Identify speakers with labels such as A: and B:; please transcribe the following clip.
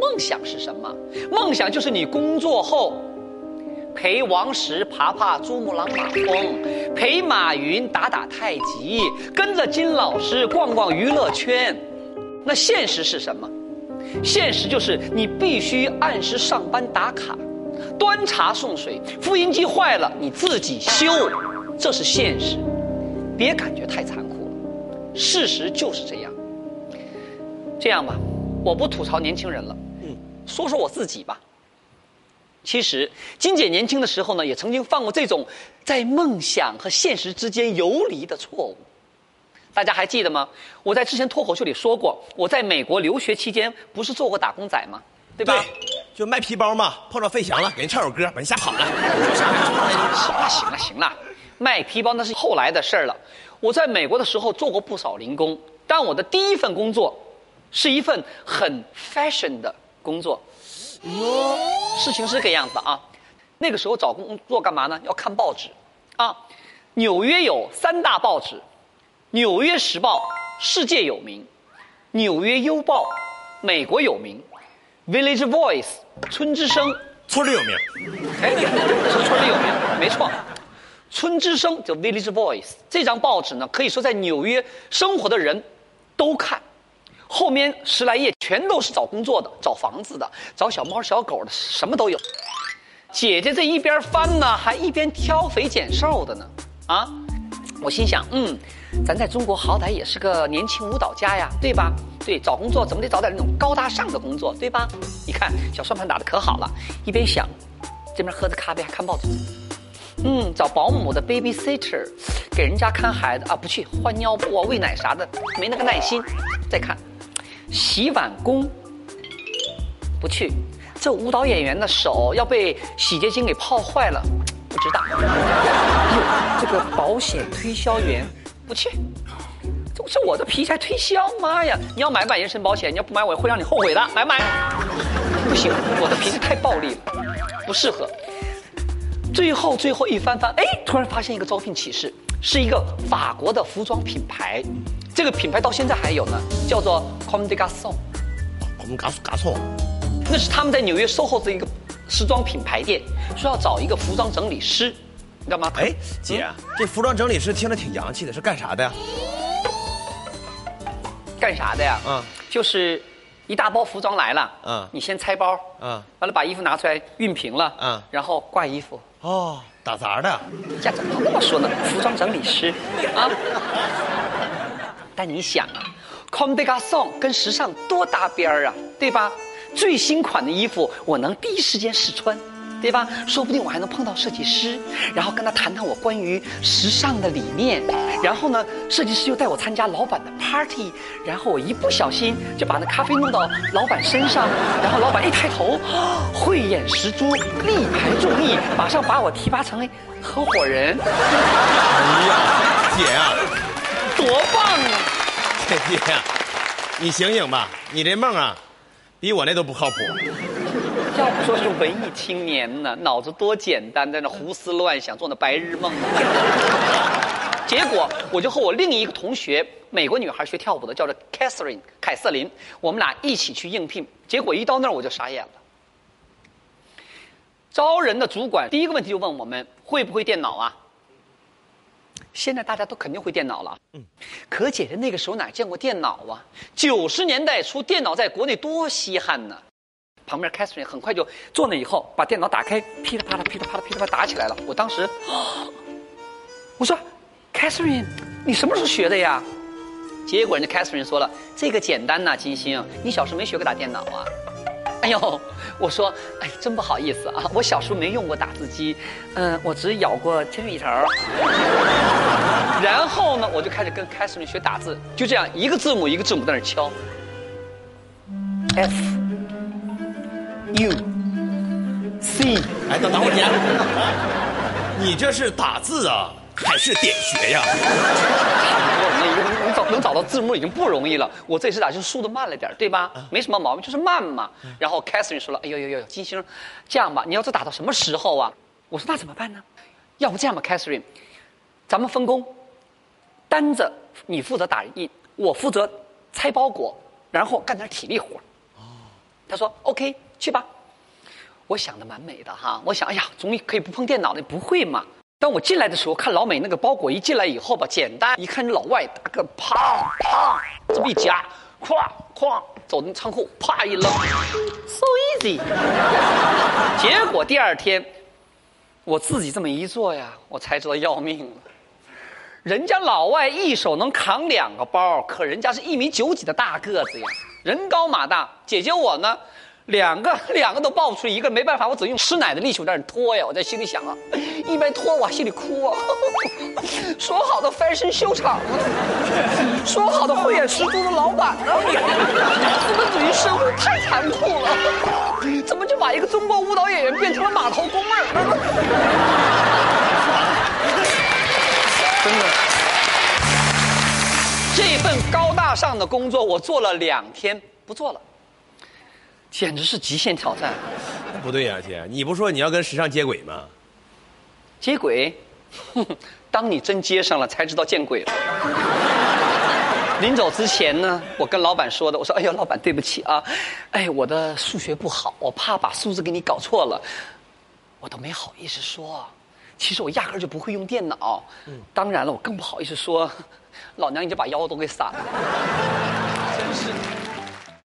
A: 梦想是什么？梦想就是你工作后陪王石爬爬珠穆朗玛峰，陪马云打打太极，跟着金老师逛逛娱乐圈。那现实是什么？现实就是你必须按时上班打卡，端茶送水，复印机坏了你自己修，这是现实。别感觉太残酷了，事实就是这样。这样吧，我不吐槽年轻人了，说说我自己吧。其实金姐年轻的时候呢，也曾经犯过这种在梦想和现实之间游离的错误。大家还记得吗？我在之前脱口秀里说过，我在美国留学期间不是做过打工仔吗？对吧？
B: 就卖皮包嘛，碰到费翔了，给人唱首歌，把人吓跑了。
A: 行了行了行了，卖皮包那是后来的事儿了。我在美国的时候做过不少零工，但我的第一份工作是一份很 fashion 的工作。哟，事情是这个样子啊。那个时候找工作干嘛呢？要看报纸啊。纽约有三大报纸。《纽约时报》世界有名，《纽约邮报》美国有名，《Village Voice》村之声
B: 村里有名。
A: 哎，是村里有名，没错。村之声就《Village Voice》这张报纸呢，可以说在纽约生活的人都看。后面十来页全都是找工作的、找房子的、找小猫小狗的，什么都有。姐姐这一边翻呢，还一边挑肥拣瘦的呢。啊，我心想，嗯。咱在中国好歹也是个年轻舞蹈家呀，对吧？对，找工作怎么得找点那种高大上的工作，对吧？你看小算盘打得可好了，一边想，这边喝着咖啡还看报纸。嗯，找保姆的 babysitter，给人家看孩子啊，不去换尿布啊、喂奶啥的，没那个耐心。洗碗工，不去，这舞蹈演员的手要被洗洁精给泡坏了，不知道。哟，这个保险推销员。不去，这我的皮才推销，妈呀！你要买不买人身保险，你要不买我会让你后悔的。买不买？不行，我的脾气太暴力了，不适合。最后最后一翻翻，哎，突然发现一个招聘启事，是一个法国的服装品牌，这个品牌到现在还有呢，叫做 Comme des Garçons。
B: Comme Garçons，
A: 那是他们在纽约 SOHO 这一个时装品牌店，说要找一个服装整理师你。干嘛？哎，
B: 姐，这服装整理师听着挺洋气的，是干啥的呀？
A: 干啥的呀？嗯，就是一大包服装来了，嗯，你先拆包，嗯，完了把衣服拿出来熨平了，嗯，然后挂衣服。哦，
B: 打杂的。
A: 呀，怎么那么说呢？服装整理师啊。但你想啊，Com des Garçons 跟时尚多搭边儿啊，对吧？最新款的衣服我能第一时间试穿。对吧？说不定我还能碰到设计师，然后跟他谈谈我关于时尚的理念。然后呢，设计师又带我参加老板的 party，然后我一不小心就把那咖啡弄到老板身上，然后老板一抬头，慧眼识珠，力排众议，马上把我提拔成为合伙人。哎
B: 呀，姐啊，
A: 多棒啊！
B: 姐呀，你醒醒吧，你这梦啊，比我那都不靠谱。
A: 要不说是文艺青年呢，脑子多简单，在那胡思乱想，做那白日梦。结果我就和我另一个同学，美国女孩学跳舞的，叫做 Catherine 凯瑟琳，我们俩一起去应聘。结果一到那儿我就傻眼了。招人的主管第一个问题就问我们会不会电脑啊？现在大家都肯定会电脑了。嗯，可姐姐那个时候哪见过电脑啊？九十年代初电脑在国内多稀罕呢。旁边 Catherine 很快就坐那以后，把电脑打开，噼里啪啦、噼里啪啦、噼里啪啦打起来了。我当时，我说，Catherine，你什么时候学的呀？结果人家 Catherine 说了，这个简单呐，金星，你小时候没学过打电脑啊？哎呦，我说，哎，真不好意思啊，我小时候没用过打字机，嗯，我只咬过铅笔头。然后呢，我就开始跟 Catherine 学打字，就这样一个字母一个字母在那敲，F。U C，
B: 哎，等等会儿你，你这是打字啊，还是点学呀？
A: 能找到字幕已经不容易了。我这次打就是速度慢了点，对吧？没什么毛病，就是慢嘛。然后 Catherine 说了：“哎呦呦呦，金星，这样吧，你要是打到什么时候啊？”我说：“那怎么办呢？要不这样吧，Catherine，咱们分工，单子你负责打印，我负责拆包裹，然后干点体力活。”他说 OK 去吧。我想的蛮美的哈，我想哎呀，终于可以不碰电脑了，不会嘛？当我进来的时候，看老美那个包裹一进来以后吧，简单一看，老外大个，啪啪这么一夹，哐哐走进仓库，啪一扔，so easy。结果第二天，我自己这么一做呀，我才知道要命了。人家老外一手能扛两个包，可人家是一米九几的大个子呀，人高马大。姐姐我呢，两个 两个都抱不出一个，没办法，我只用吃奶的力气在那拖呀。我在心里想啊，一边拖我心里哭啊。说好的翻身秀场呢？说好的慧眼识珠的老板呢？资本主义生活太残酷了，怎么就把一个中国舞蹈演员变成了码头工人了？真的，这份高大上的工作我做了两天，不做了，简直是极限挑战。
B: 不对呀、姐，你不说你要跟时尚接轨吗？
A: 接轨，当你真接上了，才知道见鬼了。临走之前呢，我跟老板说的，我说：“哎呀，老板，对不起啊，哎，我的数学不好，我怕把数字给你搞错了，我都没好意思说。其实我压根儿就不会用电脑，嗯当然了，我更不好意思说，老娘已经把腰都给散了，真是。